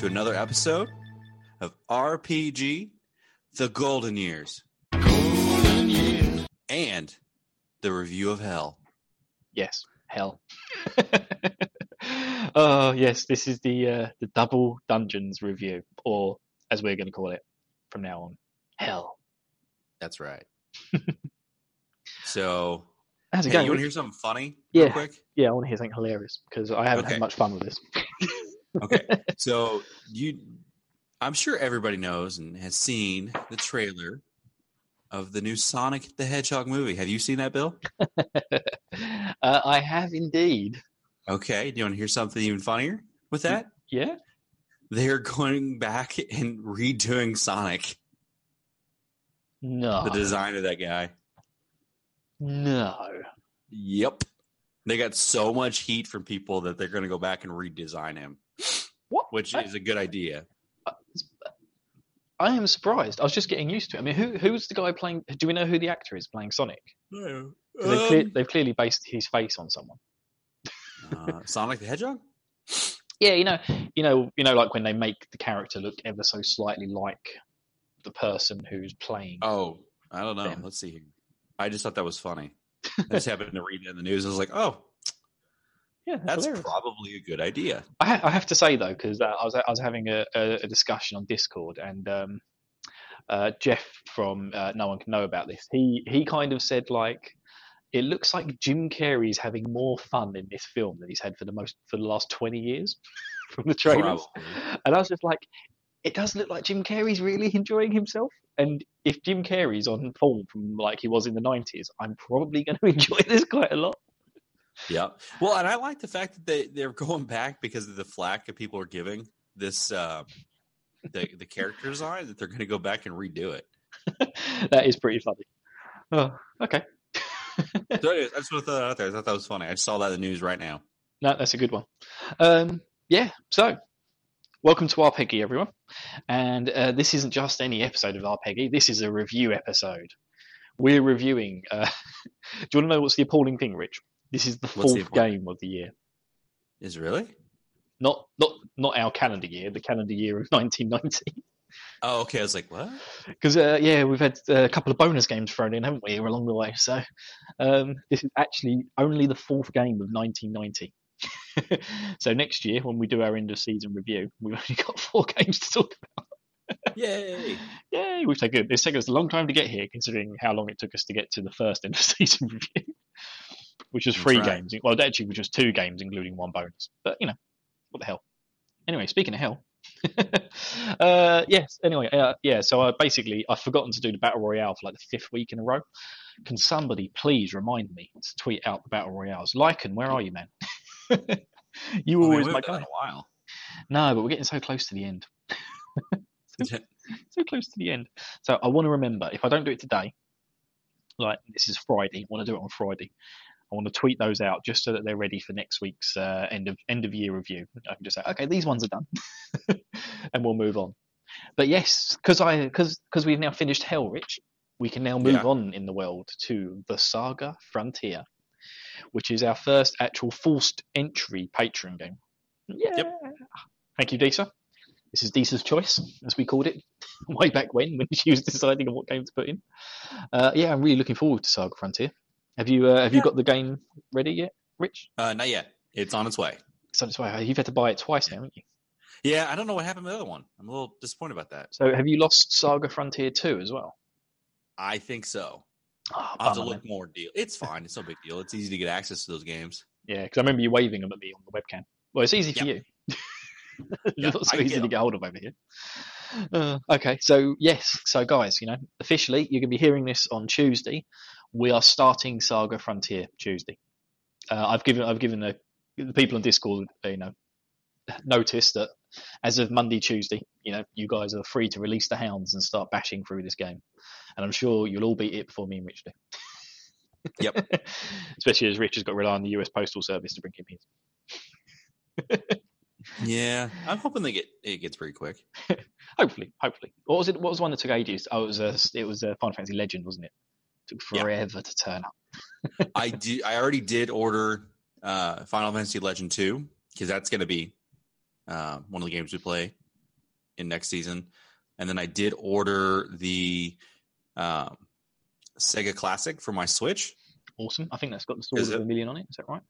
To another episode of RPG The Golden Years and the review of Hell. Yes, hell. oh yes, this is the uh, the double dungeons review, or as we're going to call it from now on, hell. That's right. so, How's it hey, going? you want to hear something funny? real Yeah. quick? Yeah, I want to hear something hilarious because I haven't Okay. had much fun with this. Okay. so you, I'm sure everybody knows and has seen the trailer of the new Sonic the Hedgehog movie. Have you seen that, Bill? uh, I have indeed. Okay. Do you want to hear something even funnier with that? Yeah. They're going back and redoing Sonic, No. the design of that guy. no. Yep. They got so much heat from people that they're going to go back and redesign him, What? which I, is a good idea. I am surprised. I was just getting used to it. I mean, who who's the guy playing? Do we know who the actor is playing Sonic? 'Cause they've, clear, Um, they've clearly based his face on someone. uh, Sonic the Hedgehog? Yeah, you know, you know, you know, like when they make the character look ever so slightly like the person who's playing. Oh, I don't know. Them. Let's see here. I just thought that was funny. I just happened to read it in the news. I was like, oh, yeah, that's hilarious. probably a good idea. I, ha- I have to say though, because uh, I was I was having a, a, a discussion on Discord, and um, uh, Jeff from uh, No One Can Know About This, he he kind of said like, it looks like Jim Carrey's having more fun in this film than he's had for the most for the last twenty years from the trailers, Probably. and I was just like, it does look like Jim Carrey's really enjoying himself. And if Jim Carrey's on form from like he was in the nineties, I'm probably going to enjoy this quite a lot. Yeah. Well, and I like the fact that they, they're going back because of the flack that people are giving this, uh, the, the character design, that they're going to go back and redo it. that is pretty funny. Oh, okay. So anyways, I just want to throw that out there. I thought that was funny. I just saw that in the news right now. No, that's a good one. Um, yeah, so welcome to our Peggy, everyone. And uh, this isn't just any episode of our Peggy, this is a review episode. We're reviewing. Uh, do you want to know what's the appalling thing, Rich? This is the What's the fourth appalling- game of the year. Is it really? Not not not our calendar year, the calendar year of 1990. Oh, okay. I was like, what? Because uh, yeah, we've had uh, a couple of bonus games thrown in, haven't we, along the way? So um, this is actually only the fourth game of 1990. so next year, when we do our end of season review, we've only got four games to talk about. Yay. Yay, we've taken it's taken us a long time to get here, considering how long it took us to get to the first end of season review, which was That's three right. games. Well, actually, which was two games, including one bonus. But you know, what the hell? Anyway, speaking of hell, uh, yes. Anyway, uh, yeah. So I basically I've forgotten to do the battle royale for like the fifth week in a row. Can somebody please remind me to tweet out the battle royales? Lycan, where are you, man? you mean, always my guy. a while. No, but we're getting so close to the end. so close to the end. So I want to remember if I don't do it today, like this is Friday, I want to do it on Friday. I want to tweet those out just so that they're ready for next week's uh, end of end of year review. I can just say, okay, these ones are done, and we'll move on. But yes, because I because because we've now finished Hell Rich, we can now move Yeah. on in the world to the Saga Frontier, which is our first actual forced entry Patreon game. Yeah. Thank you, Disa. This is Disa's choice, as we called it way back when, when she was deciding on what game to put in. Uh, yeah, I'm really looking forward to Saga Frontier. Have you uh, have you got the game ready yet, Rich? Uh, not yet. It's on its way. So that's why you've had to buy it twice, haven't you? Yeah, I don't know what happened to the other one. I'm a little disappointed about that. So have you lost Saga Frontier 2 as well? I think so. Oh, I'll have to bummer, look more deal. It's fine. It's no big deal. It's easy to get access to those games. Yeah, because I remember you waving them at me on the webcam. Well, it's easy for Yeah. you. Yeah, It's not so easy get to 'em. get hold of over here. Uh, okay, so yes, so guys, you know, officially you're going to be hearing this on Tuesday. We are starting Saga Frontier Tuesday. Uh, I've given I've given the, the people on Discord, you know, notice that as of Monday, Tuesday, you know, you guys are free to release the hounds and start bashing through this game. And I'm sure you'll all beat it before me and Rich do. Yep. Especially as Rich has got to rely on the US Postal Service to bring him his. Yeah, I'm hoping they get it gets pretty quick. Hopefully, hopefully. What was it? What was one that took ages? Oh, it was a, it was a Final Fantasy Legend, wasn't it? Took Yeah. forever to turn up. I do. I already did order uh, Final Fantasy Legend two because that's going to be uh, one of the games we play in next season. And then I did order the um, Sega Classic for my Switch. Awesome. I think that's got the Sword of Vermilion on it. Is that right?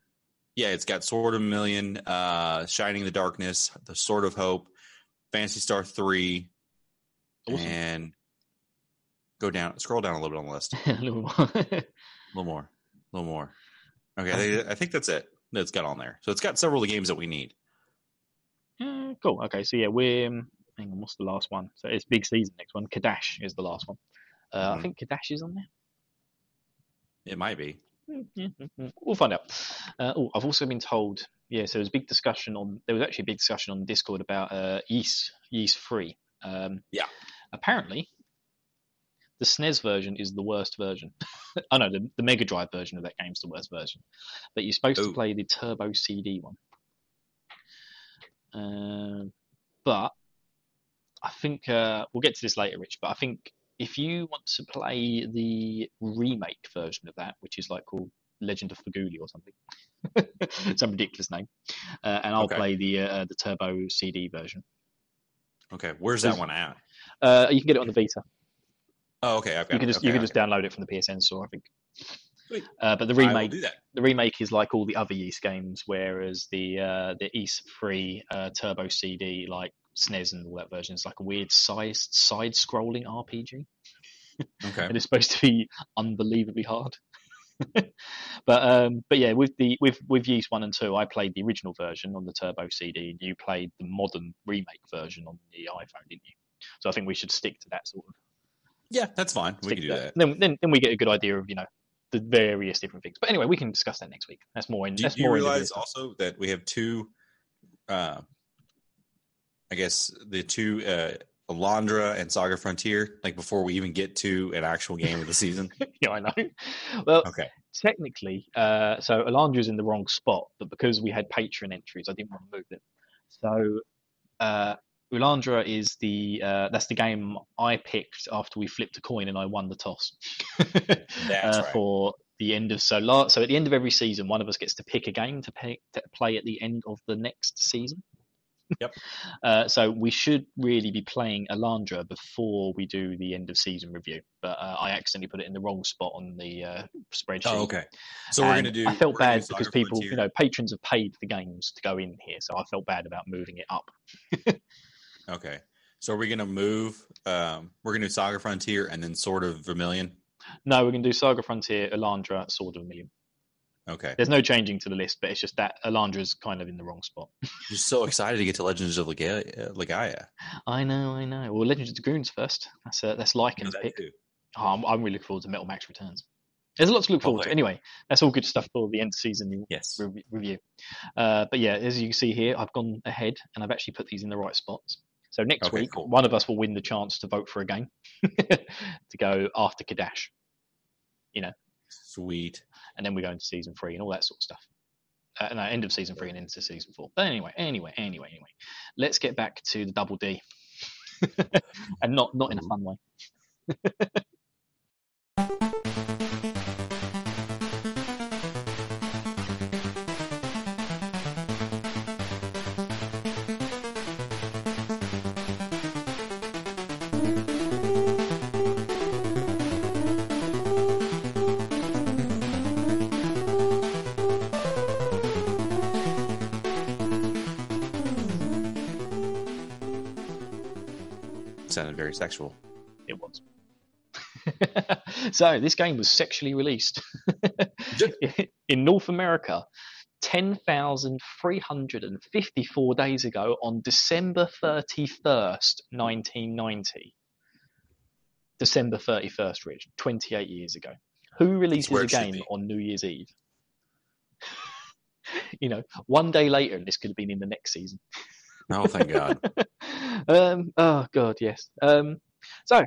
Yeah, it's got Sword of Vermilion, uh, Shining the Darkness, The Sword of Hope, Phantasy Star 3, Awesome. and go down, scroll down a little bit on the list. a little more. A little more. A little more. Okay, they, I think that's it. That's got on there. So it's got several of the games that we need. Uh, cool. Okay, so yeah, we're um, hang on. What's the last one? So it's big season next one. Cadash is the last one. Uh, I Mhm. think Cadash is on there. It might be. Mm, mm, mm. We'll find out. Uh, oh, I've also been told. Yeah, so there was a big discussion on. There was actually a big discussion on Discord about uh, Ys Ys III. Um, Yeah. Apparently, the SNES version is the worst version. oh no, the, the Mega Drive version of that game is the worst version. But you're supposed to play the Turbo CD one. Um, but I think uh, we'll get to this later, Rich. But I think if you want to play the remake version of that, which is like called Legend of Faguli or something, some ridiculous name, uh, and I'll Okay. play the uh, the Turbo CD version. Okay, where's that one at? Uh, you can get it on the Vita. Oh, okay. I've got You can it. just you Okay, can just download it from the PSN store, I think. Uh, but the remake the remake is like all the other Ys games, whereas the uh, the Ys III uh, Turbo CD like SNES and all that version is like a weird sized side scrolling RPG. Okay. and it's supposed to be unbelievably hard. but um, but yeah, with the with with Ys one and two, I played the original version on the Turbo CD, and you played the modern remake version on the iPhone, didn't you? So I think we should stick to that sort of. Yeah, that's fine. We can do that. Then, then then we get a good idea of you know the various different things. But anyway, we can discuss that next week. That's more in. Do, that's do you more the realize also that we have two, uh, I guess the two, uh, Alundra and Saga Frontier, like before we even get to an actual game of the season? yeah, I know. Well, Okay. technically, uh, so Alundra's in the wrong spot, but because we had patron entries, I didn't want to move it. So, uh, Alundra is the uh, that's the game I picked after we flipped a coin and I won the toss. That's uh, right. For the end of so la- so at the end of every season, one of us gets to pick a game to, pay, to play at the end of the next season. Yep. Uh, so we should really be playing Alundra before we do the end of season review, but uh, I accidentally put it in the wrong spot on the uh, spreadsheet. Oh, okay. So we're gonna do. I felt bad because people, Frontier. you know, patrons have paid for games to go in here, so I felt bad about moving it up. Okay. So are we gonna move? Um, we're gonna do Saga Frontier and then Sword of Vermilion. No, we're going to do Saga Frontier, Alundra, Sword of Vermilion. Okay. There's no changing to the list, but it's just that Alundra's kind of in the wrong spot. Just so excited to get to Legends of Legaia. uh, Legaia. I know, I know. Well, Legends of Dragoons first. That's uh, that's Lycan's that pick. too. Oh, I'm, I'm really looking forward to Metal Max Returns. There's a lot to look forward to. Anyway, that's all good stuff for the end of season Yes. re- review. Uh, but yeah, as you can see here, I've gone ahead and I've actually put these in the right spots. So next Okay, week, cool. one of us will win the chance to vote for a game to go after Cadash, You know, Sweet. and then we go into season three and all that sort of stuff. Uh, no, end of season three and into season four. But anyway, anyway, anyway, anyway, let's get back to the double D, and not not in a fun way. very sexual. It was. so this game was sexually released in North America 10,354 days ago on December 31st, 1990. December 31st, Rich, 28 years ago. Who releases a game on New Year's Eve? you know, one day later, and this could have been in the next season. Oh, thank God. um, oh god, yes. Um, so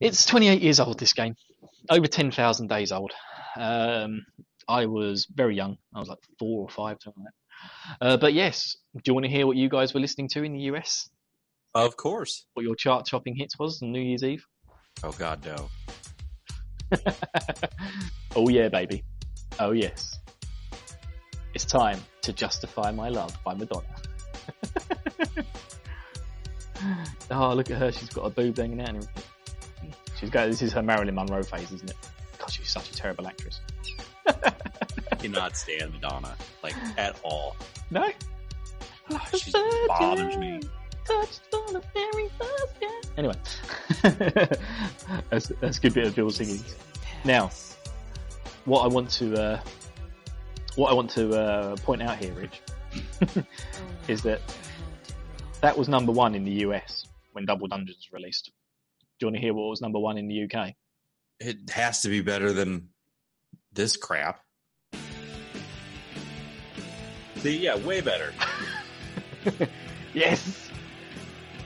it's 28 years old. This game, over 10,000 days old. Um, I was very young. I was like four or five, something like that. Uh, but yes, do you want to hear what you guys were listening to in the US? of course. What your chart topping hits was on New Year's Eve? Oh God, no. oh yeah, baby. Oh yes. It's time to justify my love by Madonna. oh, look at her. She's got a boob hanging out and everything. She's got, this is her Marilyn Monroe phase, isn't it? God, she's such a terrible actress. I cannot stand Madonna like at all. No? Ah, She bothers me. Anyway, that's, that's a good bit of Bill singing. Now, what I want to uh, what I want to uh, point out here, Rich, is that that was number one in the US when Double Dungeons released. Do you want to hear what was number one in the UK? It has to be better than this crap. See, yeah, way better. Yes,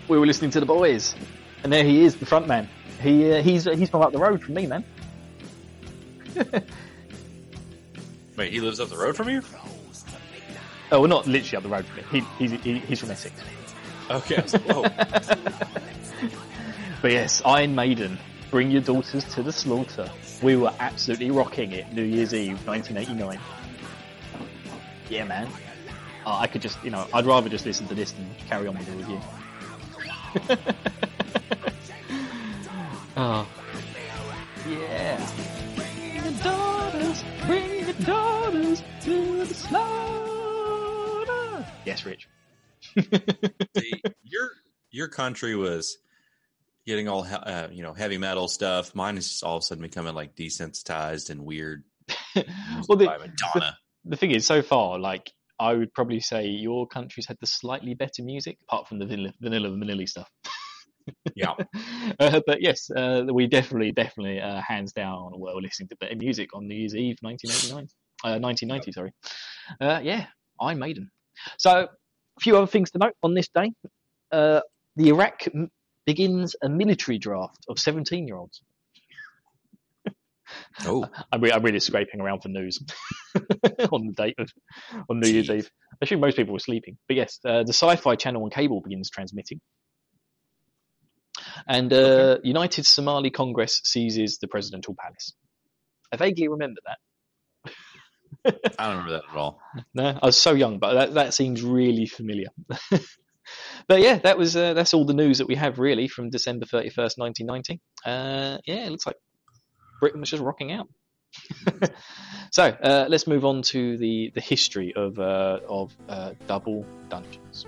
we were listening to the boys, and there he is, the front man. He uh, he's he's from up the road from me, man. Wait, he lives up the road from you? Oh, well, not literally up the road from me. He, he's he, he's from Essex. Okay. I was like, whoa. But yes, Iron Maiden, bring your daughters to the slaughter. We were absolutely rocking it New Year's Eve, 1989. Yeah, man. Uh, I could just, you know, I'd rather just listen to this than carry on with the review. oh. Yeah. Bring your daughters, bring your daughters to the slaughter. Yes, Rich. See, your your country was getting all uh, you know heavy metal stuff. Mine is just all of a sudden becoming like desensitized and weird. well, the, by Madonna. the thing is, so far, like I would probably say your country's had the slightly better music, apart from the vanilla, vanilla vanilla stuff. Yeah. uh, but yes, uh, we definitely, definitely, uh, hands down, were listening to better music on New Year's Eve, 1989, uh, 1990. Sorry. Uh, yeah, Iron Maiden. So, a few other things to note on this day. Uh, the Iraq m- begins a military draft of 17 year olds. Oh, I'm, re- I'm really scraping around for news on the date of on New Year's Eve. I assume most people were sleeping, but yes, uh, the Sci-Fi Channel on cable begins transmitting, and uh, United Somali Congress seizes the presidential palace. I vaguely remember that. I don't remember that at all. No, I was so young, but that that seems really familiar. but yeah, that was uh, that's all the news that we have really from December thirty first, nineteen ninety. Uh, yeah, it looks like Britain was just rocking out. so uh, let's move on to the the history of uh, of uh, double dungeons.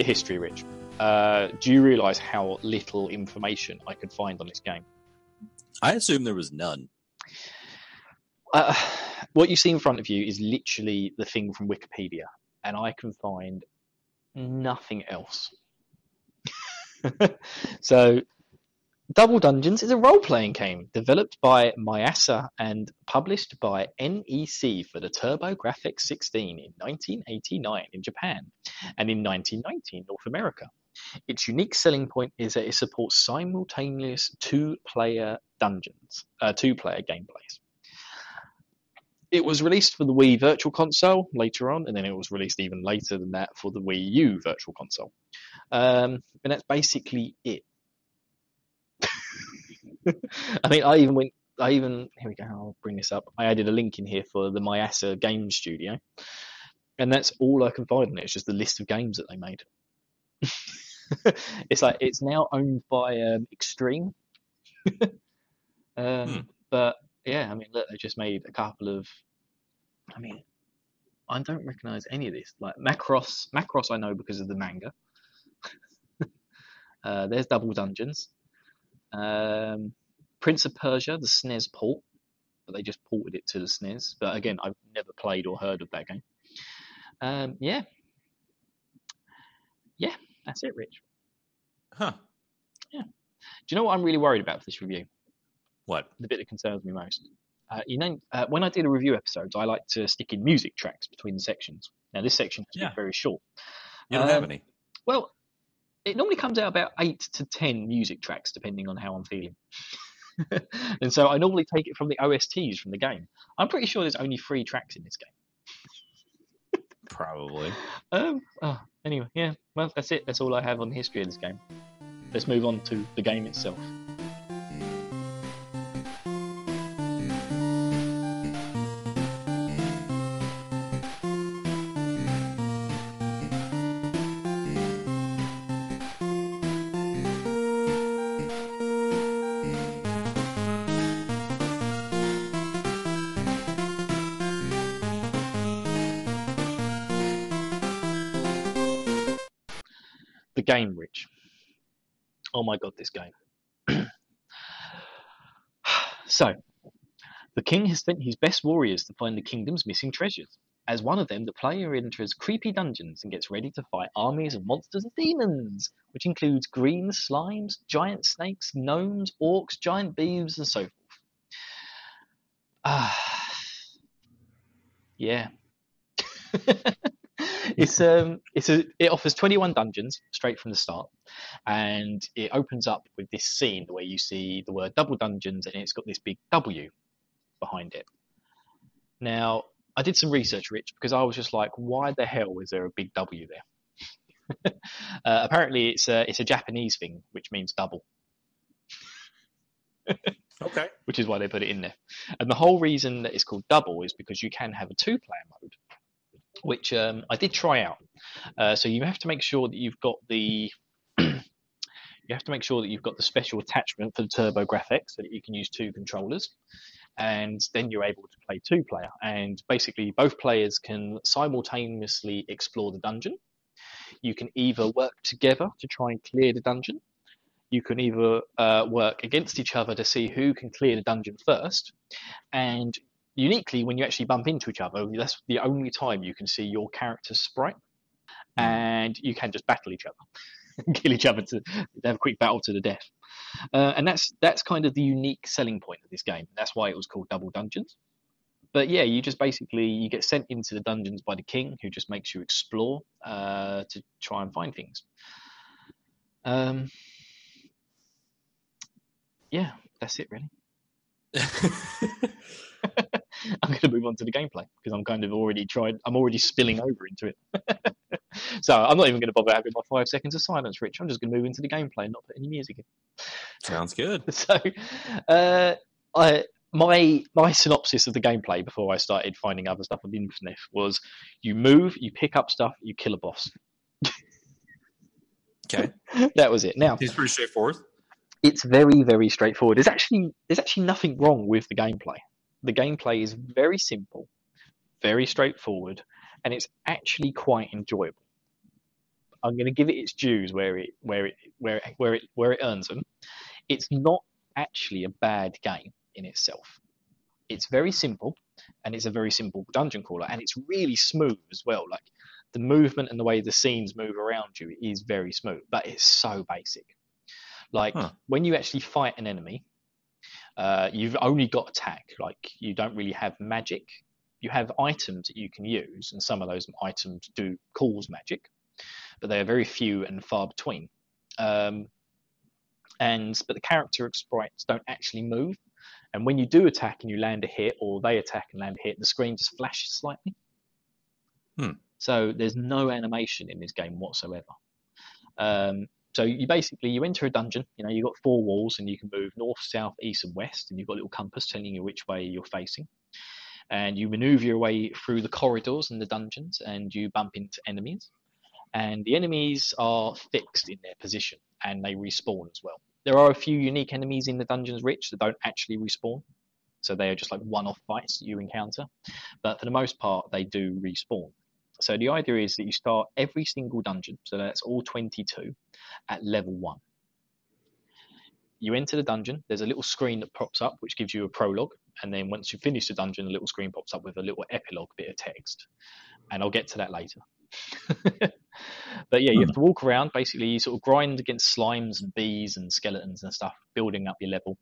The history, Rich. Uh, do you realise how little information I could find on this game? I assume there was none. uh, what you see in front of you is literally the thing from Wikipedia, and I can find nothing else. so, Double Dungeons is a role playing game developed by Masaya and published by NEC for the TurboGrafx 16 in 1989 in Japan and in 1990 in North America. Its unique selling point is that it supports simultaneous two player dungeons, uh, two player gameplays it was released for the Wii Virtual Console later on, and then it was released even later than that for the Wii U Virtual Console. Um, and that's basically it. I mean, I even went. I even here we go. I'll bring this up. I added a link in here for the Masaya Game Studio, and that's all I can find on it. It's just the list of games that they made. it's like it's now owned by um, Extreme. um, Hmm. But yeah, I mean, look, they just made a couple of. I mean, I don't recognize any of this. Like Macross, Macross, I know because of the manga. uh, there's Double Dungeons. Um, Prince of Persia, the SNES port. but they just ported it to the SNES. But again, I've never played or heard of that game. Um, yeah, yeah, that's it, Rich. Huh. Yeah. Do you know what I'm really worried about for this review? What? The bit that concerns me most. Uh, you know, uh, when I did a review episodes, I like to stick in music tracks between the sections. Now, this section has Yeah. been very short. You don't have Um, any. Well, it normally comes out about eight to ten music tracks, depending on how I'm feeling. and so I normally take it from the OSTs from the game. I'm pretty sure there's only three tracks in this game. Probably. Um. Oh, anyway, yeah. Well, that's it. That's all I have on the history of this game. Let's move on to the game itself. This game. so, the king has sent his best warriors to find the kingdom's missing treasures. As one of them, the player enters creepy dungeons and gets ready to fight armies of monsters and demons, which includes green slimes, giant snakes, gnomes, orcs, giant beavers, and so forth. Ah, yeah. it's um, it's a it offers 21 dungeons straight from the start, and it opens up with this scene where you see the word double dungeons and it's got this big W behind it. Now, I did some research, Rich, because I was just like, why the hell is there a big W there? uh, apparently, it's a it's a Japanese thing, which means double, Okay. which is why they put it in there. And the whole reason that it's called double is because you can have a two player mode, which um, I did try out. Uh, so you have to make sure that you've got the you have to make sure that you've got the special attachment for the TurboGrafx so that you can use two controllers, and then you're able to play two player. And basically, both players can simultaneously explore the dungeon. You can either work together to try and clear the dungeon. You can either uh, work against each other to see who can clear the dungeon first. And uniquely, when you actually bump into each other, that's the only time you can see your character's sprite. And you can just battle each other, kill each other to have a quick battle to the death. Uh, and that's that's kind of the unique selling point of this game. That's why it was called Double Dungeons. But yeah, you just basically you get sent into the dungeons by the king, who just makes you explore uh, to try and find things. Um, yeah, that's it really. I'm going to move on to the gameplay because I'm kind of already tried. I'm already spilling over into it. so I'm not even going to bother having my five seconds of silence, Rich. I'm just going to move into the gameplay and not put any music in. Sounds good. So, uh, I my my synopsis of the gameplay before I started finding other stuff on the internet was: you move, you pick up stuff, you kill a boss. Okay. that was it. Now it's pretty straightforward. it's very very straightforward. There's actually there's actually nothing wrong with the gameplay. The gameplay is very simple, very straightforward, and it's actually quite enjoyable. I'm going to give it its dues where it where it where it, where it where it earns them. It's not actually a bad game in itself. It's very simple, and it's a very simple dungeon crawler, and it's really smooth as well. Like the movement and the way the scenes move around you is very smooth, but it's so basic. Like Huh. when you actually fight an enemy, uh, you've only got attack. Like you don't really have magic. You have items that you can use, and some of those items do cause magic, but they are very few and far between. Um, and but the character sprites don't actually move. And when you do attack and you land a hit, or they attack and land a hit, the screen just flashes slightly. Hmm. So there's no animation in this game whatsoever. Um, so you basically you enter a dungeon. You know you've got four walls, and you can move north, south, east, and west, and you've got a little compass telling you which way you're facing. And you maneuver your way through the corridors and the dungeons, and you bump into enemies. And the enemies are fixed in their position, and they respawn as well. There are a few unique enemies in the dungeons, Rich, that don't actually respawn. So they are just like one-off fights that you encounter. But for the most part, they do respawn. So the idea is that you start every single dungeon, so that's all 22, at level one. you enter the dungeon. There's a little screen that pops up which gives you a prologue, and then once you finish the dungeon, a little screen pops up with a little epilogue bit of text. And I'll get to that later. but yeah, you have to walk around. Basically, you sort of grind against slimes and bees and skeletons and stuff, building up your level.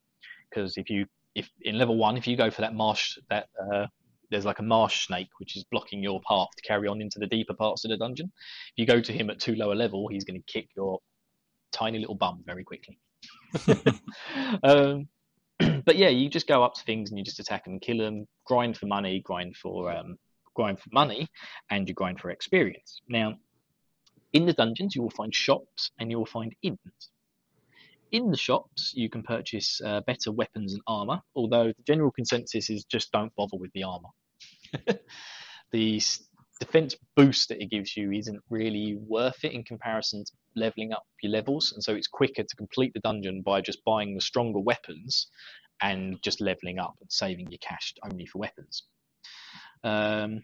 Because if you if in level one, if you go for that marsh that uh, there's like a marsh snake which is blocking your path to carry on into the deeper parts of the dungeon. If you go to him at too low a level, he's going to kick your tiny little bum very quickly. um, but yeah, you just go up to things and you just attack and kill them, grind for money, grind for um, grind for money, and you grind for experience. Now, in the dungeons, you will find shops and you will find inns. In the shops, you can purchase uh, better weapons and armor, although the general consensus is just don't bother with the armor. the defense boost that it gives you isn't really worth it in comparison to leveling up your levels, and so it's quicker to complete the dungeon by just buying the stronger weapons and just leveling up and saving your cash only for weapons. Um,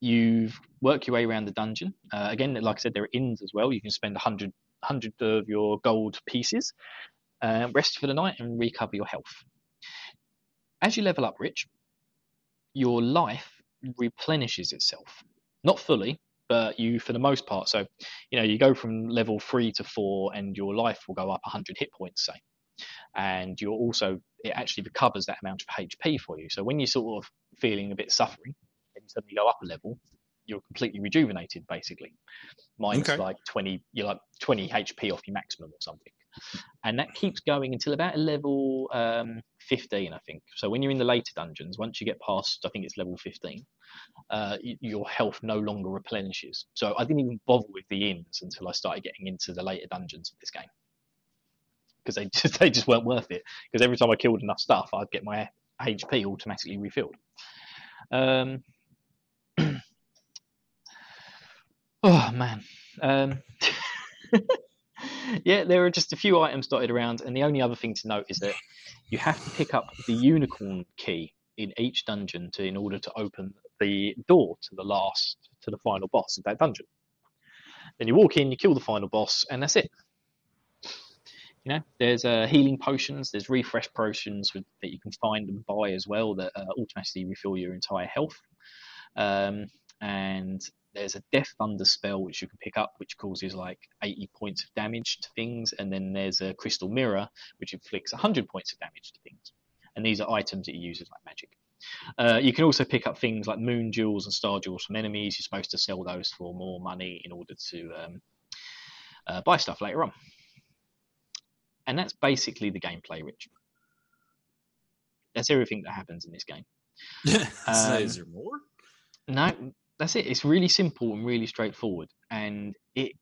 you work your way around the dungeon. Uh, again, like I said, there are inns as well. You can spend 100, 100 of your gold pieces, uh, rest for the night, and recover your health. As you level up, Rich, your life replenishes itself. Not fully, but you, for the most part. So, you know, you go from level three to four, and your life will go up 100 hit points, say. And you're also, it actually recovers that amount of HP for you. So when you're sort of feeling a bit suffering, suddenly go up a level, you're completely rejuvenated, basically. Minus okay. like 20, you're like 20 HP off your maximum or something and that keeps going until about level um, 15, I think. So when you're in the later dungeons, once you get past, I think it's level 15, uh, your health no longer replenishes. So I didn't even bother with the inns until I started getting into the later dungeons of this game because they just they just weren't worth it. Because every time I killed enough stuff, I'd get my HP automatically refilled. Um, oh man. Um, yeah, there are just a few items dotted around, and the only other thing to note is that you have to pick up the unicorn key in each dungeon to in order to open the door to the last to the final boss of that dungeon. Then you walk in, you kill the final boss, and that's it. You know, there's uh, healing potions, there's refresh potions with, that you can find and buy as well that uh, automatically refill your entire health. Um, and there's a Death Thunder spell which you can pick up, which causes like 80 points of damage to things, and then there's a Crystal Mirror which inflicts 100 points of damage to things. And these are items that you use as like magic. Uh, you can also pick up things like moon jewels and star jewels from enemies. You're supposed to sell those for more money in order to um, uh, buy stuff later on. And that's basically the gameplay, Rich. That's everything that happens in this game. um, is there more? No, that's it. It's really simple and really straightforward, and it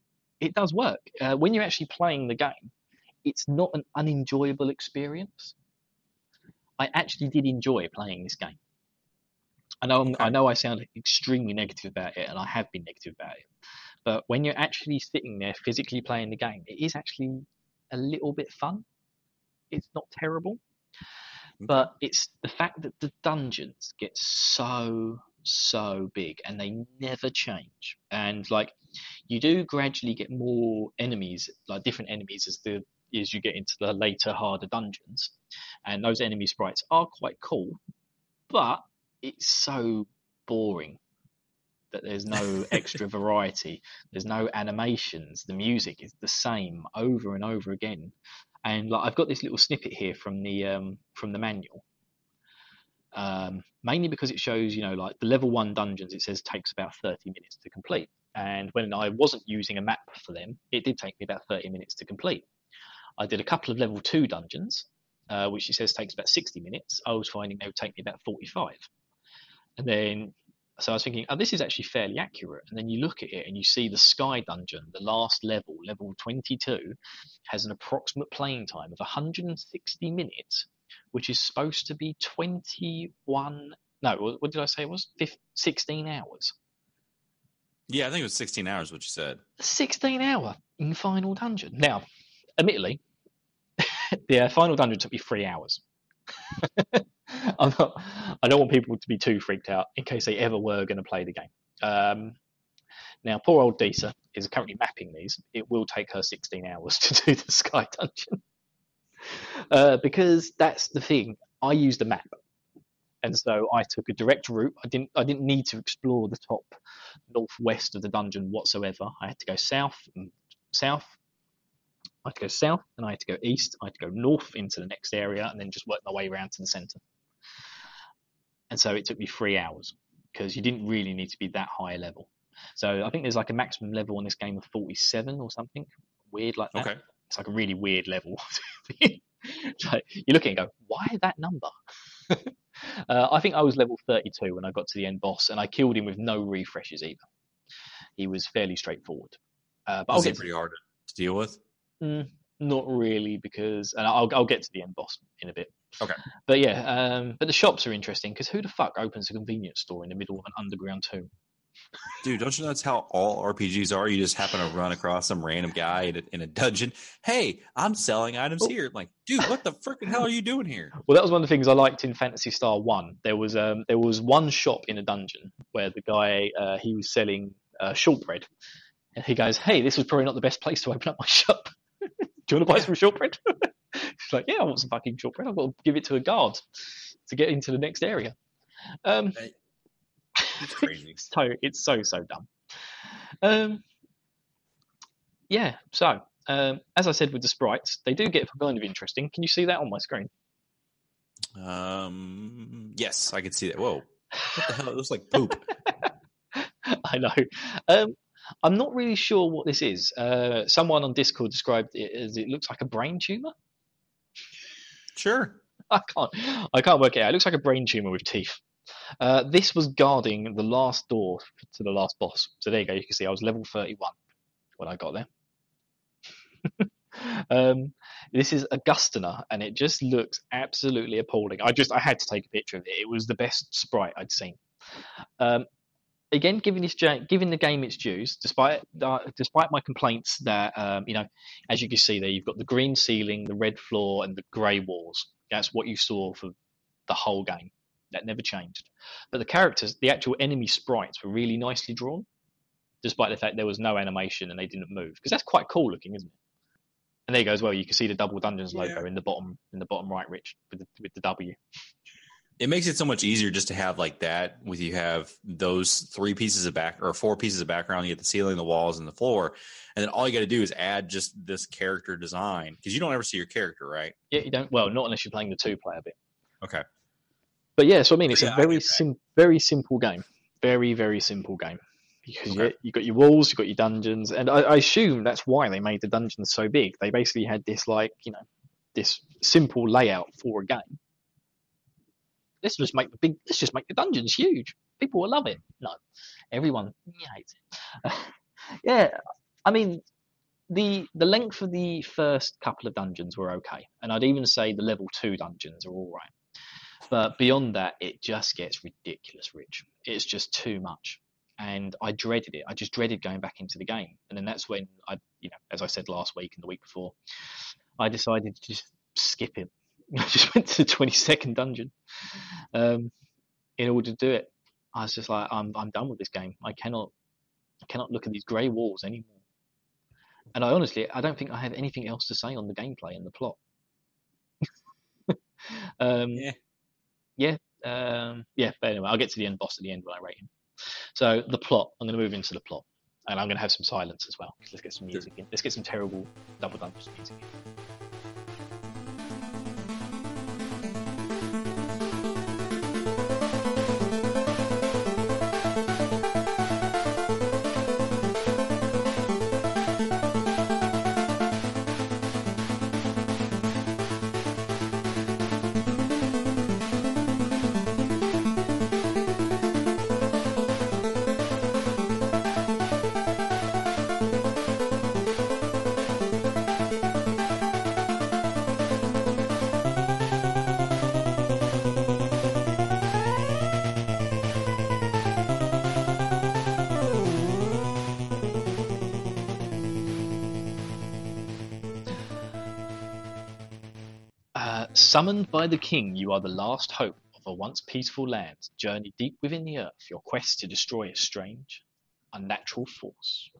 it does work. Uh, when you're actually playing the game, it's not an unenjoyable experience. I actually did enjoy playing this game. I know okay. I know I sound extremely negative about it, and I have been negative about it. But when you're actually sitting there physically playing the game, it is actually a little bit fun. It's not terrible, but it's the fact that the dungeons get so so big and they never change. And like you do gradually get more enemies, like different enemies as the as you get into the later, harder dungeons. And those enemy sprites are quite cool, but it's so boring that there's no extra variety. There's no animations. The music is the same over and over again. And like I've got this little snippet here from the um, from the manual, um, mainly because it shows, you know, like the level one dungeons, it says takes about 30 minutes to complete. And when I wasn't using a map for them, it did take me about 30 minutes to complete. I did a couple of level two dungeons, uh, which it says takes about 60 minutes. I was finding they would take me about 45. And then, so I was thinking, oh, this is actually fairly accurate. And then you look at it and you see the Sky Dungeon, the last level, level 22, has an approximate playing time of 160 minutes which is supposed to be 21. No, what did I say it was? 15, 16 hours. Yeah, I think it was 16 hours, what you said. 16 hour in Final Dungeon. Now, admittedly, the uh, Final Dungeon took me three hours. I'm not, I don't want people to be too freaked out in case they ever were going to play the game. Um, now, poor old Disa is currently mapping these. It will take her 16 hours to do the Sky Dungeon. uh, because that's the thing. I used a map, and so I took a direct route. I didn't. I didn't need to explore the top northwest of the dungeon whatsoever. I had to go south and south. I had to go south, and I had to go east. I had to go north into the next area, and then just work my way around to the center. And so it took me three hours because you didn't really need to be that high level. So I think there's like a maximum level on this game of 47 or something weird like that. Okay. It's like a really weird level. you look at it and go, why that number? uh, I think I was level 32 when I got to the end boss, and I killed him with no refreshes either. He was fairly straightforward. Uh, but Was get pretty hard to deal with? Mm, not really, because and I'll I'll get to the end boss in a bit. Okay. But yeah, um, but the shops are interesting because who the fuck opens a convenience store in the middle of an underground tomb? Dude, don't you know that's how all RPGs are? You just happen to run across some random guy in a, in a dungeon. Hey, I'm selling items Oh. here. Like, dude, what the freaking hell are you doing here? Well, that was one of the things I liked in Phantasy Star One. There was um, there was one shop in a dungeon where the guy uh, he was selling uh, shortbread, and he goes, "Hey, this was probably not the best place to open up my shop. Do you want to buy some shortbread?" He's like, "Yeah, I want some fucking shortbread. I've got to give it to a guard to get into the next area." Um, It's crazy. so it's so so dumb. Um, yeah. So um, as I said with the sprites, they do get kind of interesting. Can you see that on my screen? Um, yes, I can see that. Whoa, what the hell? It looks like poop. I know. Um, I'm not really sure what this is. Uh, someone on Discord described it as it looks like a brain tumor. Sure. I can't. I can't work it out. It looks like a brain tumor with teeth. Uh, this was guarding the last door to the last boss. So there you go. You can see I was level 31 when I got there. um, this is Augustina, and it just looks absolutely appalling. I just I had to take a picture of it. It was the best sprite I'd seen. Um, again, giving this giving the game its dues, despite uh, despite my complaints that um, you know, as you can see there, you've got the green ceiling, the red floor, and the grey walls. That's what you saw for the whole game. That never changed. But the characters, the actual enemy sprites, were really nicely drawn, despite the fact there was no animation and they didn't move. Because that's quite cool looking, isn't it? And there you go as well. You can see the Double Dungeons Yeah. logo in the bottom in the bottom right, Rich, with the, with the W. It makes it so much easier just to have like that with you have those three pieces of back or four pieces of background. You get the ceiling, the walls, and the floor, and then all you got to do is add just this character design because you don't ever see your character, right? Yeah, you don't. Well, not unless you're playing the two-player bit. Okay. But yeah, so I mean, it's Yeah, a very sim- very simple game. Very very simple game. Because Okay. you, you got your walls, you got your dungeons, and I, I assume that's why they made the dungeons so big. They basically had this like you know this simple layout for a game. Let's just make the big. Let's just make the dungeons huge. People will love it. No, everyone hates it. yeah, I mean, the the length of the first couple of dungeons were okay, and I'd even say the level two dungeons are all right. But beyond that, it just gets ridiculous, Rich. It's just too much, and I dreaded it. I just dreaded going back into the game, and then that's when I, you know, as I said last week and the week before, I decided to just skip it. I just went to the twenty second dungeon, um, in order to do it. I was just like, I'm I'm done with this game. I cannot I cannot look at these grey walls anymore. And I honestly, I don't think I have anything else to say on the gameplay and the plot. um, Yeah. Yeah, um, yeah. But anyway, I'll get to the end boss at the end when I rate him. So the plot. I'm going to move into the plot, and I'm going to have some silence as well. Let's get some music in. Let's get some terrible double dungeons music. In. Summoned by the king, you are the last hope of a once peaceful land. Journey deep within the earth, your quest to destroy a strange, unnatural force.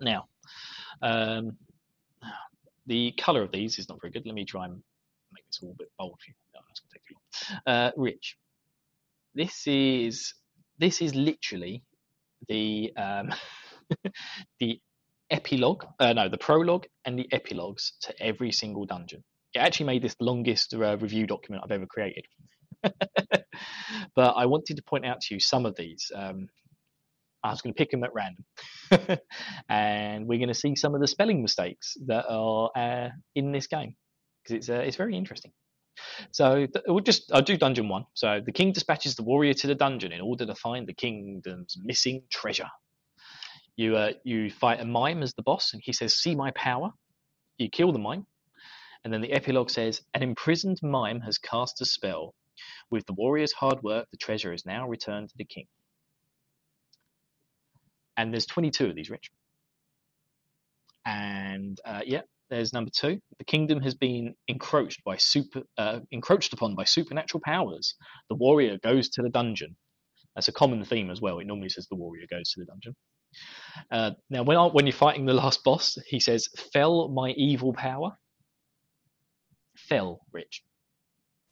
Now, um, the color of these is not very good. Let me try and make this a little bit bold for you. No, that's gonna take too long. Uh, Rich, this is this is literally the um, the epilogue, uh, no, the prologue and the epilogues to every single dungeon. It actually made this the longest uh, review document I've ever created. but I wanted to point out to you some of these. Um, I was going to pick them at random, and we're going to see some of the spelling mistakes that are uh, in this game because it's uh, it's very interesting. So th- we'll just I'll do dungeon one. So the king dispatches the warrior to the dungeon in order to find the kingdom's missing treasure. You uh, you fight a mime as the boss, and he says, "See my power." You kill the mime, and then the epilogue says, "An imprisoned mime has cast a spell. With the warrior's hard work, the treasure is now returned to the king." And there's 22 of these, Rich. And uh, yeah, there's number two. The kingdom has been encroached by super, uh, encroached upon by supernatural powers. The warrior goes to the dungeon. That's a common theme as well. It normally says the warrior goes to the dungeon. Uh, now, when when you're fighting the last boss, he says, "Fell my evil power." Fell, Rich.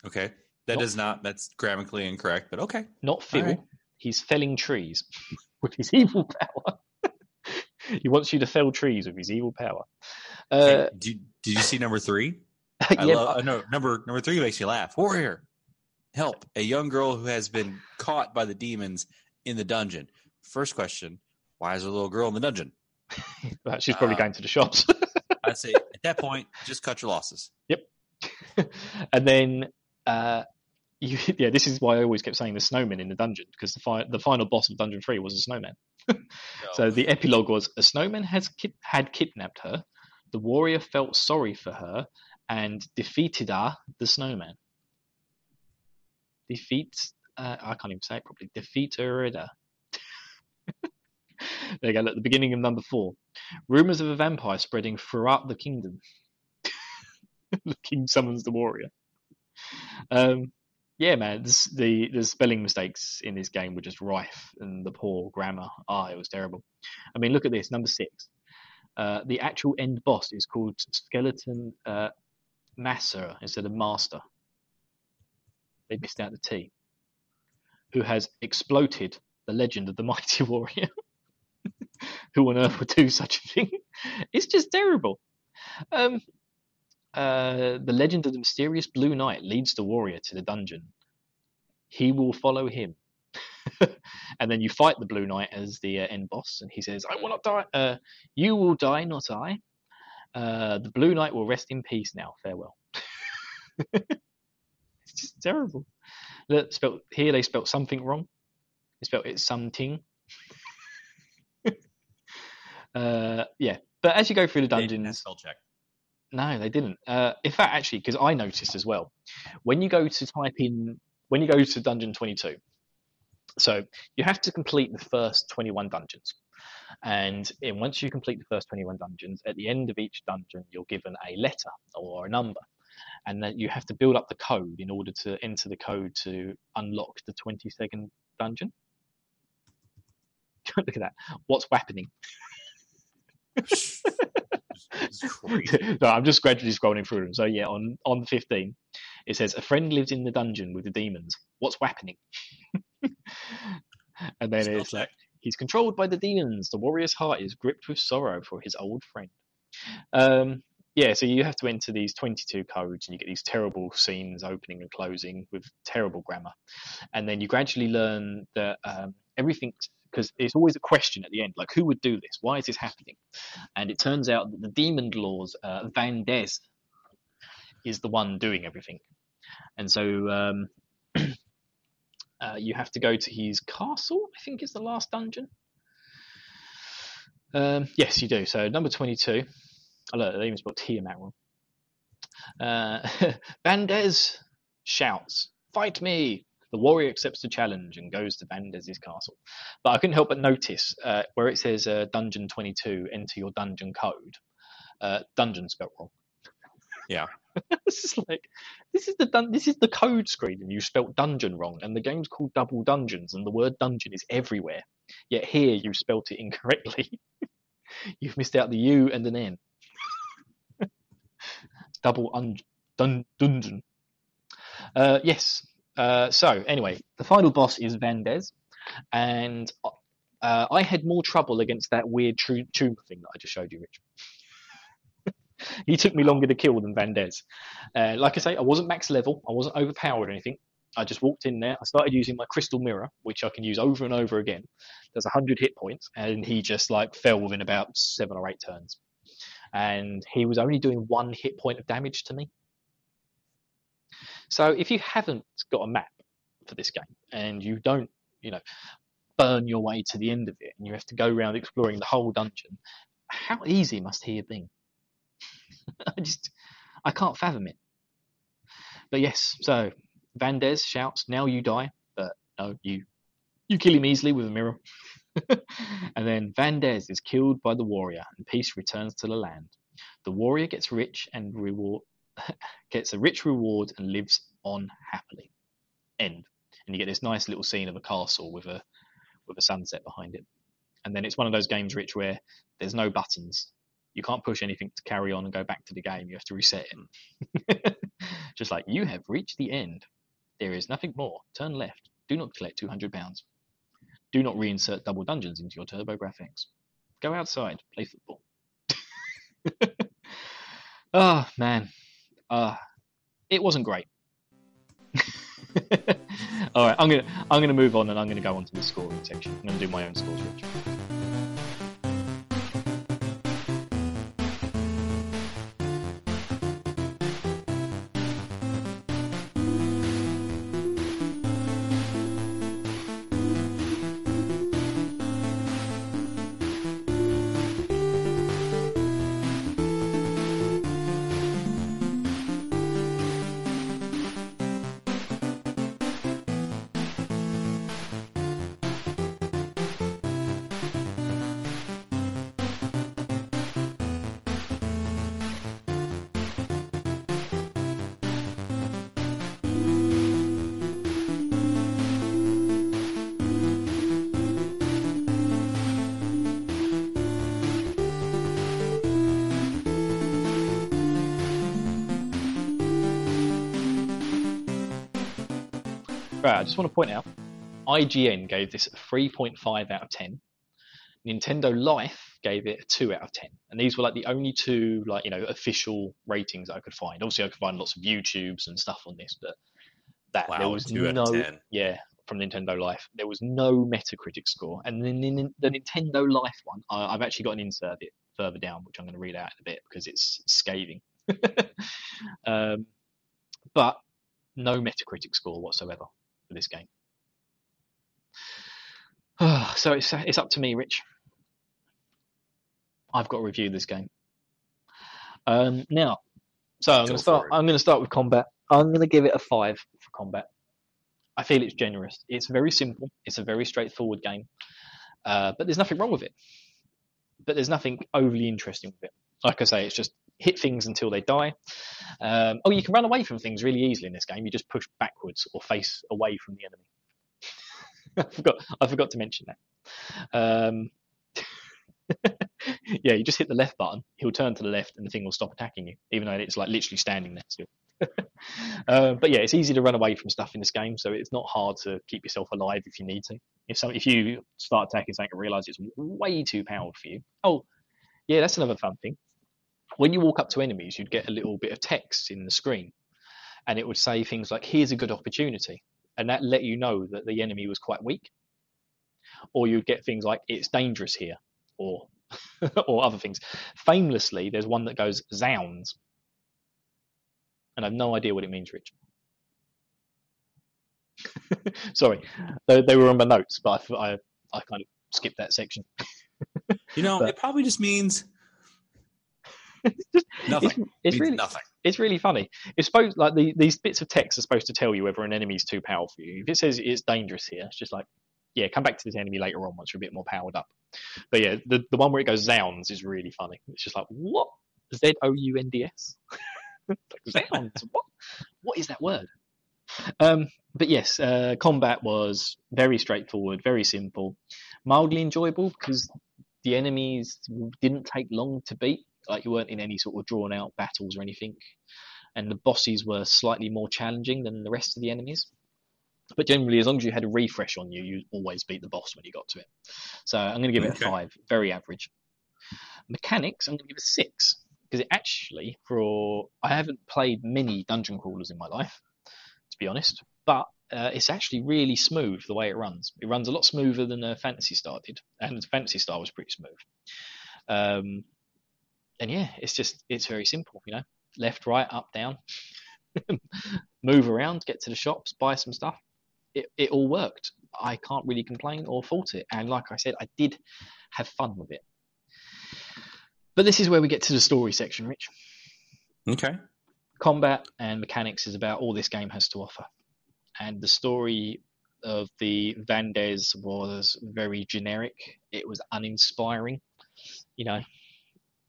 Okay, that Not- is not that's grammatically incorrect, but okay. Not fill. right. He's felling trees with his evil power. he wants you to fell trees with his evil power. Uh, Hey, did, did you see number three? I yeah, love, uh, no, number number three makes me laugh. Warrior, help! A young girl who has been caught by the demons in the dungeon. First question: Why is a little girl in the dungeon? she's probably uh, going to the shops. I'd say at that point, just cut your losses. and then, uh, you, yeah, this is why I always kept saying the snowman in the dungeon because the, fi- the final boss of Dungeon Three was a snowman. So the epilogue was a snowman has kid- had kidnapped her. The warrior felt sorry for her and defeated her, the snowman. Defeats. Uh, I can't even say it properly. Defeat her. there you go. At the beginning of number four, rumors of a vampire spreading throughout the kingdom. the king summons the warrior. Um, yeah, man, this, the the spelling mistakes in this game were just rife, and the poor grammar. Ah, it was terrible. I mean, look at this, number six. Uh, the actual end boss is called Skeleton uh, Master instead of Master. They missed out the T. Who has exploded the legend of the mighty warrior? Who on earth would do such a thing? It's just terrible. Um, uh, the legend of the mysterious Blue Knight leads the warrior to the dungeon. He will follow him. and then you fight the Blue Knight as the uh, end boss, and he says, "I will not die. Uh, you will die, not I. Uh, the Blue Knight will rest in peace now. Farewell." it's just terrible. Look, spelt here they spelt something wrong. They spelt it something. uh, yeah, but as you go through the dungeons, spell check. No, they didn't. Uh, in fact, actually, because I noticed as well, when you go to type in, when you go to Dungeon 22, so you have to complete the first 21 dungeons. And in, once you complete the first 21 dungeons, at the end of each dungeon, you're given a letter or a number. And then you have to build up the code in order to enter the code to unlock the 22nd dungeon. Look at that. What's happening? It's crazy. no, I'm just gradually scrolling through them. So yeah, on on 15, it says a friend lives in the dungeon with the demons. What's happening? and then Spell it's like he's controlled by the demons. The warrior's heart is gripped with sorrow for his old friend. Um, yeah, so you have to enter these 22 codes, and you get these terrible scenes opening and closing with terrible grammar, and then you gradually learn that um, everything. Because it's always a question at the end, like who would do this? Why is this happening? And it turns out that the demon lord's uh, Van Des is the one doing everything. And so um, uh, you have to go to his castle, I think is the last dungeon. Um, yes, you do. So number 22. Oh, look, they even spelled Tiamat wrong. Uh, Van Des shouts, Fight me! The warrior accepts the challenge and goes to Van Des's castle. But I couldn't help but notice uh, where it says uh, Dungeon 22, enter your dungeon code. Uh, dungeon spelled wrong. Yeah. this is like this is the dun- this is the code screen, and you spelt dungeon wrong, and the game's called Double Dungeons, and the word dungeon is everywhere. Yet here you spelt it incorrectly. You've missed out the U and an N. Double un- dun- dungeon. Uh, yes. Uh, so anyway, the final boss is Vandez, and uh, I had more trouble against that weird tru- tumor thing that I just showed you, Rich. he took me longer to kill than Vandez. Uh, like I say, I wasn't max level, I wasn't overpowered or anything. I just walked in there. I started using my crystal mirror, which I can use over and over again. There's a hundred hit points, and he just like fell within about seven or eight turns. And he was only doing one hit point of damage to me. So if you haven't got a map for this game and you don't, you know, burn your way to the end of it and you have to go around exploring the whole dungeon, how easy must he have been? I just, I can't fathom it. But yes, so Vandez shouts, "Now you die!" But no, you, you kill him easily with a mirror. and then Vandez is killed by the warrior, and peace returns to the land. The warrior gets rich and reward gets a rich reward and lives on happily. End. And you get this nice little scene of a castle with a with a sunset behind it. And then it's one of those games, Rich, where there's no buttons. You can't push anything to carry on and go back to the game. You have to reset it. Just like you have reached the end. There is nothing more. Turn left. Do not collect two hundred pounds. Do not reinsert double dungeons into your TurboGrafx. Go outside. Play football. oh man, uh, it wasn't great. All right, I'm gonna I'm gonna move on and I'm gonna go on to the scoring section. I'm gonna do my own scores, Rich. Right, I just want to point out, IGN gave this a 3.5 out of 10. Nintendo Life gave it a 2 out of 10. And these were like the only two like, you know, official ratings I could find. Obviously I could find lots of YouTubes and stuff on this, but that Wow, there was no of 10. yeah, from Nintendo Life. There was no Metacritic score. And then in the Nintendo Life one, I, I've actually got an insert bit further down, which I'm going to read out in a bit because it's scathing. um, but no Metacritic score whatsoever for this game. so it's it's up to me, Rich. I've got to review this game. Um, now, so I'm going to start. I'm going to start with combat. I'm going to give it a five for combat. I feel it's generous. It's very simple. It's a very straightforward game, uh, but there's nothing wrong with it. But there's nothing overly interesting with it. Like I say, it's just hit things until they die. Um, oh, you can run away from things really easily in this game. You just push backwards or face away from the enemy. I forgot. I forgot to mention that. Um, yeah, you just hit the left button. He'll turn to the left, and the thing will stop attacking you, even though it's like literally standing there still. uh, but yeah, it's easy to run away from stuff in this game, so it's not hard to keep yourself alive if you need to. If some, if you start attacking something and realize it's way too powerful for you. Oh, yeah, that's another fun thing. When you walk up to enemies, you'd get a little bit of text in the screen, and it would say things like "Here's a good opportunity," and that let you know that the enemy was quite weak. Or you'd get things like "It's dangerous here," or or other things. Famously, there's one that goes "Zounds," and I've no idea what it means, Rich. Sorry, they, they were on my notes, but I, I, I kind of skipped that section. You know, But- it probably just means It's, nothing. it's means really nothing. it's really funny. It's supposed like the, these bits of text are supposed to tell you whether an enemy's too powerful for you. If it says it's dangerous here, it's just like, yeah, come back to this enemy later on once you're a bit more powered up. But yeah, the the one where it goes zounds is really funny. It's just like what Z O U N D S. Zounds. What? What is that word? Um, but yes, uh, combat was very straightforward, very simple, mildly enjoyable because the enemies didn't take long to beat. Like you weren't in any sort of drawn out battles or anything. and the bosses were slightly more challenging than the rest of the enemies. But generally, as long as you had a refresh on you, you always beat the boss when you got to it. So I'm going to give it a five, very average. Mechanics, I'm going to give it a six because it actually, for I haven't played many dungeon crawlers in my life, to be honest, but uh, it's actually really smooth the way it runs. It runs a lot smoother than uh, Phantasy Star did, and the Phantasy Star was pretty smooth. Um, and yeah, it's just it's very simple, you know, left, right, up, down, move around, get to the shops, buy some stuff. It it all worked. I can't really complain or fault it, and like I said, I did have fun with it. But this is where we get to the story section, Rich. Okay. Combat and mechanics is about all this game has to offer. And the story of the Vandez was very generic. It was uninspiring. You know,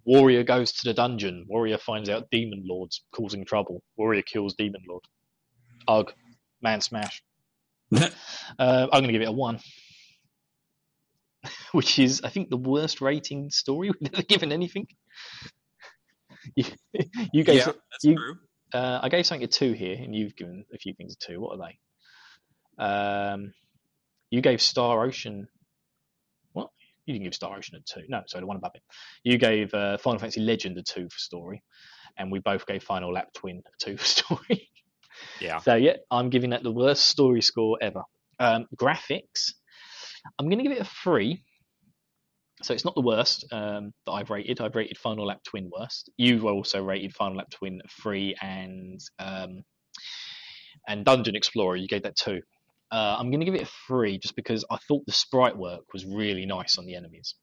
warrior goes to the dungeon. Warrior finds out demon lords causing trouble. Warrior kills demon lord. Ugh, man smash. Uh, I'm going to give it a one, which is I think the worst rating story we've ever given anything. You, you gave yeah, that's you- true. uh, I gave something a two here, and you've given a few things a two. What are they? Um, you gave Star Ocean. You didn't give Star Ocean a two. No, sorry, the one above it. You gave uh, Final Fantasy Legend a two for story, and we both gave Final Lap Twin a two for story. Yeah. so yeah, I'm giving that the worst story score ever. Um, graphics, I'm going to give it a three. So it's not the worst um, that I've rated. I've rated Final Lap Twin worst. You've also rated Final Lap Twin three and um, and Dungeon Explorer. You gave that two. Uh, I'm going to give it a three just because I thought the sprite work was really nice on the enemies.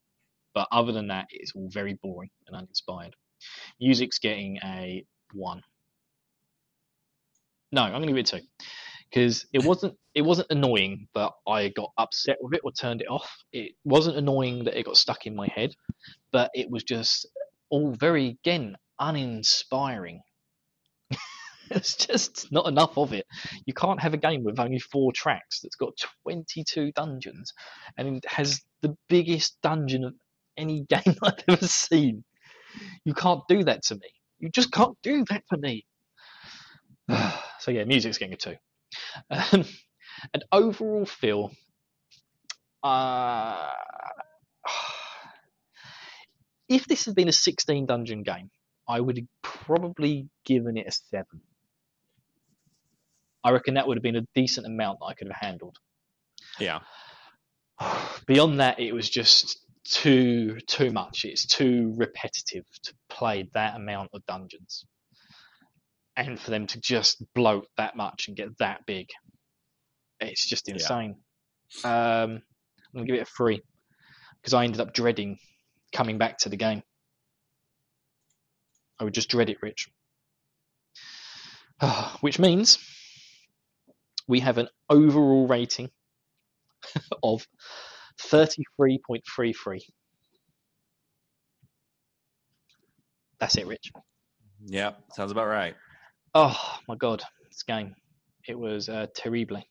But other than that, it's all very boring and uninspired. Music's getting a one. No, I'm going to give it a two because it wasn't it wasn't annoying that I got upset with it or turned it off. It wasn't annoying that it got stuck in my head, but it was just all very again uninspiring. It's just not enough of it. You can't have a game with only four tracks that's got 22 dungeons and has the biggest dungeon of any game I've ever seen. You can't do that to me. You just can't do that to me. so yeah, music's getting a two. Um, and overall feel, uh, if this had been a 16 dungeon game, I would have probably given it a seven. I reckon that would have been a decent amount that I could have handled. Yeah. Beyond that, it was just too too much. It's too repetitive to play that amount of dungeons, and for them to just bloat that much and get that big, it's just Yeah. insane. Um, I'm gonna give it a three because I ended up dreading coming back to the game. I would just dread it, Rich. Which means we have an overall rating of 33.33. That's it, Rich. Yeah. Sounds about right. Oh my god, this game. It was uh, terrible.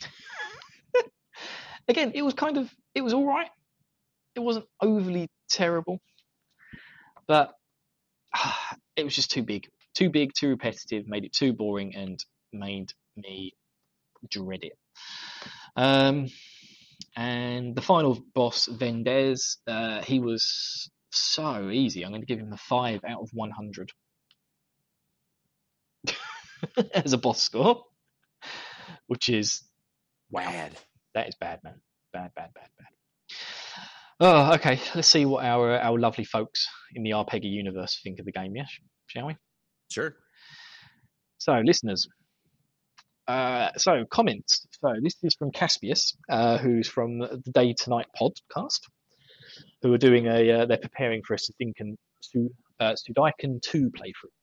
Again, it was kind of it was all right. It wasn't overly terrible, but it was just too big, too big, too repetitive. Made it too boring and made me dread it. Um, and the final boss, Vandez, uh, he was so easy. I'm going to give him a five out of 100 as a boss score, which is wow. Bad. That is bad, man. Bad, bad, bad, bad. Oh, okay. Let's see what our our lovely folks in the RPGGY universe think of the game, yes? Shall we? Sure. So, listeners. Uh, so, comments. So, this is from Caspius, uh, who's from the Day to Night podcast, who are doing a. Uh, they're preparing for a Sudinkin, Su, uh, Sudaiken 2 playthrough.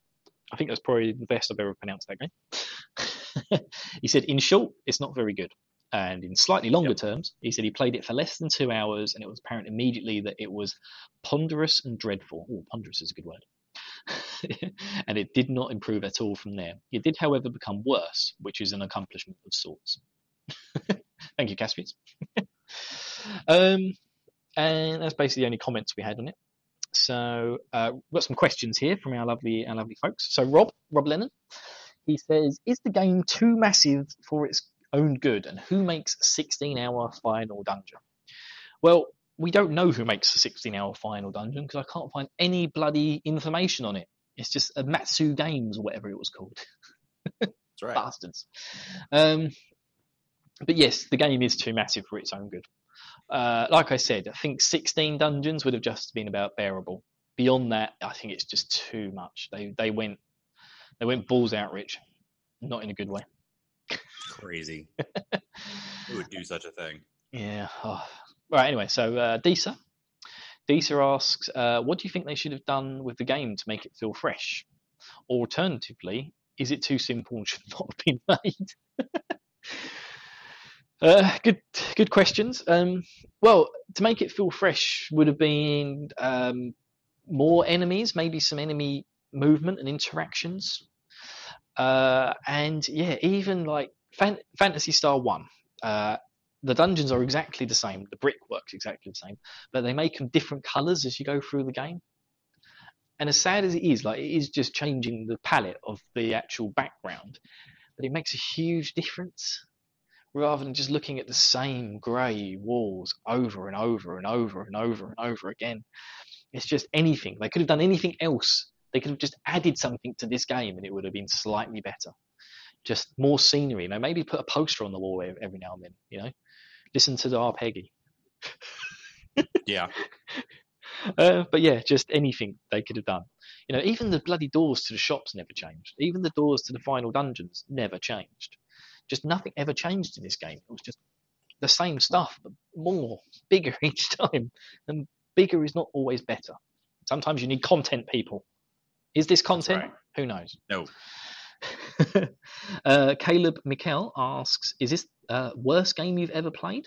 I think that's probably the best I've ever pronounced that game. he said, in short, it's not very good. And in slightly longer Yep. terms, he said he played it for less than two hours, and it was apparent immediately that it was ponderous and dreadful. Oh, ponderous is a good word. and it did not improve at all from there. It did, however, become worse, which is an accomplishment of sorts. Thank you, Caspius. um, and that's basically the only comments we had on it. So uh, we've got some questions here from our lovely our lovely folks. So Rob Rob Lennon, he says, is the game too massive for its own good, and who makes a 16 hour final dungeon? Well, we don't know who makes a 16 hour final dungeon because I can't find any bloody information on it. It's just a Matsu Games or whatever it was called. That's right. Bastards. Um, but yes, the game is too massive for its own good. Uh, like I said, I think 16 dungeons would have just been about bearable. Beyond that, I think it's just too much. They they went they went balls out, Rich. Not in a good way. Crazy. Who would do such a thing? Yeah. Oh. Right. Anyway, so uh, Disa, Disa asks, uh, "What do you think they should have done with the game to make it feel fresh? Alternatively, is it too simple and should not have been made?" uh, good, good questions. Um, well, to make it feel fresh would have been um, more enemies, maybe some enemy movement and interactions, uh, and yeah, even like Fan- Phantasy Star One. Uh, the dungeons are exactly the same. The brickwork's exactly the same, but they make them different colours as you go through the game. And as sad as it is, like it is just changing the palette of the actual background, but it makes a huge difference. Rather than just looking at the same grey walls over and over and over and over and over again, it's just anything. They could have done anything else. They could have just added something to this game, and it would have been slightly better. Just more scenery. You know, maybe put a poster on the wall every now and then. You know, listen to our Peggy. Yeah. Uh, but yeah, just anything they could have done. You know, even the bloody doors to the shops never changed. Even the doors to the final dungeons never changed. Just nothing ever changed in this game. It was just the same stuff, but more, bigger each time. And bigger is not always better. Sometimes you need content, people. Is this content? right. Who knows? No. uh, Caleb Mikkel asks, "Is this uh, worst game you've ever played?"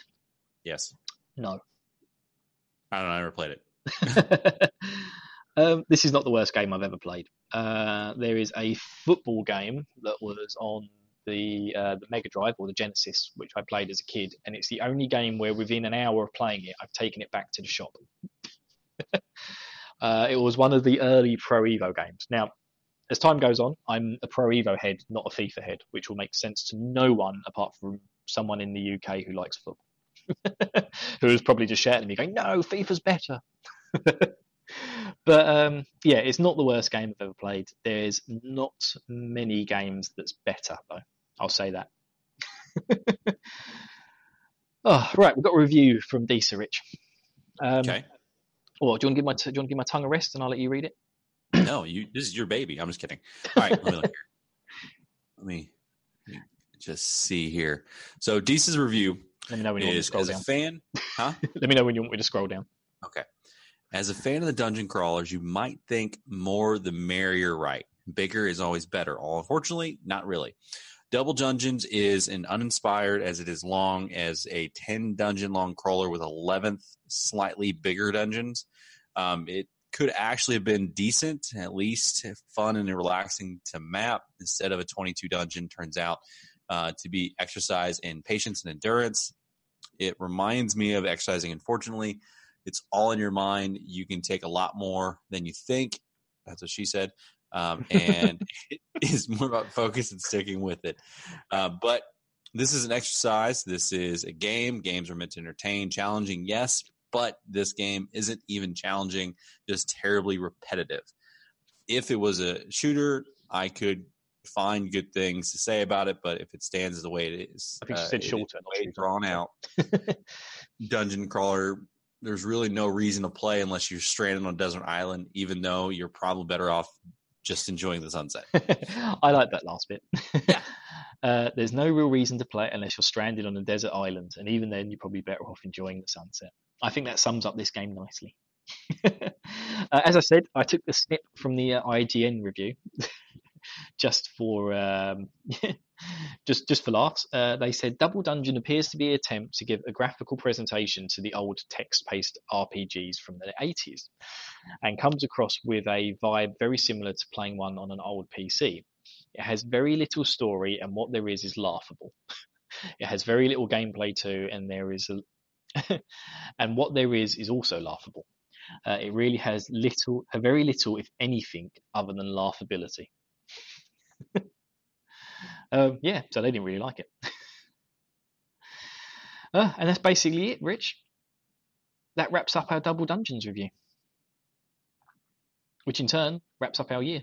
Yes. No. I don't know. I never played it. um, this is not the worst game I've ever played. Uh, there is a football game that was on the uh, the Mega Drive or the Genesis, which I played as a kid, and it's the only game where within an hour of playing it, I've taken it back to the shop. uh, it was one of the early Pro Evo games. Now, as time goes on, I'm a Pro Evo head, not a FIFA head, which will make sense to no one apart from someone in the UK who likes football. who is probably just shouting at me, going, "No, FIFA's better." but um, yeah, it's not the worst game I've ever played. There's not many games that's better, though. I'll say that. oh, right, we've got a review from Disa Rich. Um, Okay. Well, do you want to give my t- do you want to give my tongue a rest, and I'll let you read it? No, you. This is your baby. I'm just kidding. All right. Let me look here. Let me, let me just see here. So, Deese's review Let me know when you want me to scroll as a down. fan. Huh? Let me know when you want me to scroll down. Okay. As a fan of the dungeon crawlers, you might think more the merrier, right? Bigger is always better. All unfortunately, not really. Double Dungeons is an uninspired as it is long as a 10 dungeon long crawler with 11th slightly bigger dungeons. Um, it could actually have been decent, at least fun and relaxing to map instead of a 22 dungeon. Turns out uh, to be exercise in patience and endurance. It reminds me of exercising, unfortunately. It's all in your mind. You can take a lot more than you think. That's what she said. Um, and it is more about focus and sticking with it. Uh, but this is an exercise. This is a game. Games are meant to entertain, challenging, yes, but this game isn't even challenging, just terribly repetitive. If it was a shooter, I could find good things to say about it, but if it stands the way it is, I think uh, said shorter, way drawn out dungeon crawler. There's really no reason to play unless you're stranded on a desert island, even though you're probably better off just enjoying the sunset. I like that last bit. uh, there's no real reason to play unless you're stranded on a desert island, and even then, you're probably better off enjoying the sunset. I think that sums up this game nicely. uh, as I said, I took the snip from the uh, IGN review just for um, just just for laughs. Uh, they said Double Dungeon appears to be an attempt to give a graphical presentation to the old text-based RPGs from the 80s, and comes across with a vibe very similar to playing one on an old PC. It has very little story, and what there is is laughable. it has very little gameplay too, and there is a and what there is is also laughable. Uh, it really has little, very little, if anything, other than laughability. um, yeah, so they didn't really like it. uh, and that's basically it, Rich. That wraps up our Double Dungeons review, which in turn wraps up our year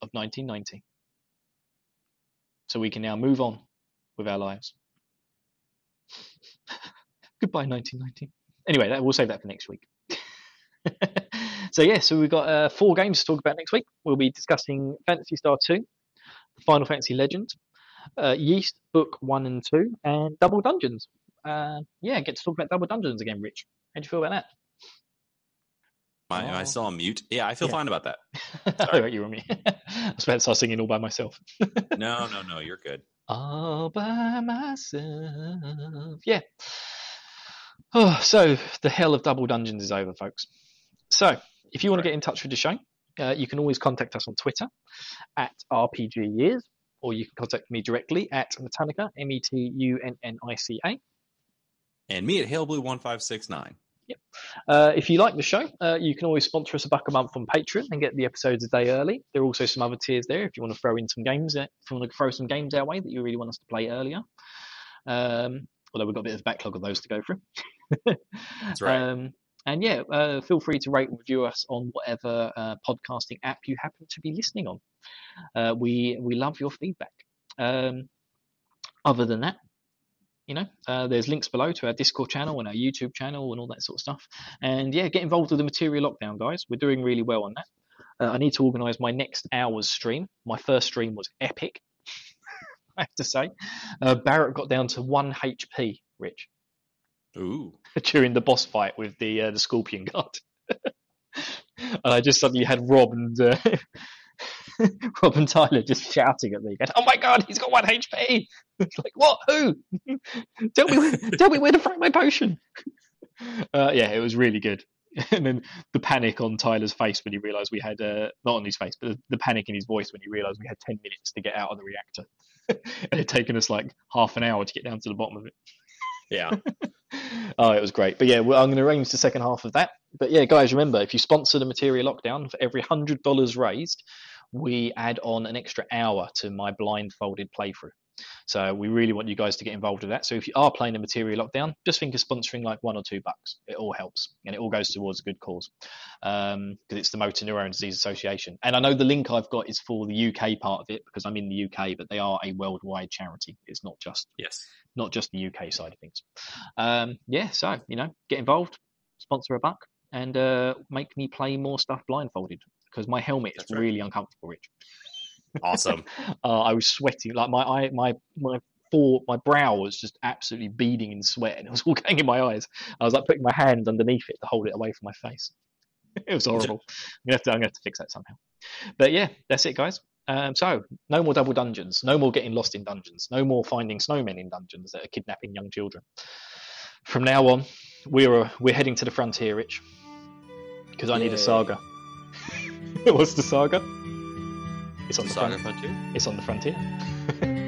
of 1990. So we can now move on with our lives. Goodbye, 1990. Anyway, that, we'll save that for next week. so yeah, so we've got uh, four games to talk about next week. We'll be discussing Phantasy Star 2, Final Fantasy Legend, uh, Ys Book 1 and 2, and Double Dungeons. Uh, yeah, get to talk about Double Dungeons again, Rich. How do you feel about that? I, am I still on mute? Yeah, I feel Yeah. fine about that. Sorry, about you were me. I was about to start singing all by myself. No, no, no, you're good. all by myself. Yeah. Oh, so the hell of Double Dungeons is over, folks. So if you want to get in touch with the show, uh, you can always contact us on Twitter at RPG Years, or you can contact me directly at Metunnica, M E T U N N I C A. And me at Hailblue1569. Uh, if you like the show, uh, you can always sponsor us a buck a month on Patreon and get the episodes a day early. There are also some other tiers there if you want to throw in some games. uh, If you want to throw some games our way that you really want us to play earlier. Um, although we've got a bit of a backlog of those to go through. That's right. Um, and yeah, uh, feel free to rate and review us on whatever uh, podcasting app you happen to be listening on. Uh, we we love your feedback. Um, other than that, you know, uh, there's links below to our Discord channel and our YouTube channel and all that sort of stuff. And yeah, get involved with the Materia Lockdown, guys. We're doing really well on that. Uh, I need to organise my next hour's stream. My first stream was epic, I have to say. Uh, Barrett got down to one HP, Rich Ooh. during the boss fight with the uh, the scorpion guard. and I just suddenly had Rob and uh, Rob and Tyler just shouting at me, going, "Oh my god, he's got one HP!" It's like, what? Who? tell me, tell me where to find my potion. Uh, yeah, it was really good. And then the panic on Tyler's face when he realised we had uh, not on his face, but the, the panic in his voice when he realised we had ten minutes to get out of the reactor. and it had taken us like half an hour to get down to the bottom of it Yeah. oh, it was great. But yeah, well, I'm going to arrange the second half of that. But yeah, guys, remember if you sponsor the Materia Lockdown, for every hundred dollars raised, we add on an extra hour to my blindfolded playthrough. So we really want you guys to get involved with that. So if you are playing the Materia Lockdown, just think of sponsoring like one or two bucks. It all helps, and it all goes towards a good cause because it's the Motor Neurone Disease Association. And I know the link I've got is for the UK part of it because I'm in the UK, but they are a worldwide charity. It's not just yes. not just the UK side of things. Um, yeah, so you know, get involved, sponsor a buck, and uh, make me play more stuff blindfolded because my helmet is right. really uncomfortable. Rich, Awesome. uh, I was sweating like my eye, my my fore, my brow was just absolutely beading in sweat, and it was all going in my eyes. I was like putting my hand underneath it to hold it away from my face. it was horrible. I'm gonna have to, I'm gonna have to fix that somehow. But yeah, that's it, guys. Um, so no more double dungeons, no more getting lost in dungeons, no more finding snowmen in dungeons that are kidnapping young children. From now on, we're we're heading to the frontier, Rich, because I need a saga. What's the saga? It's on the, Saga front, Frontier? It's on the frontier.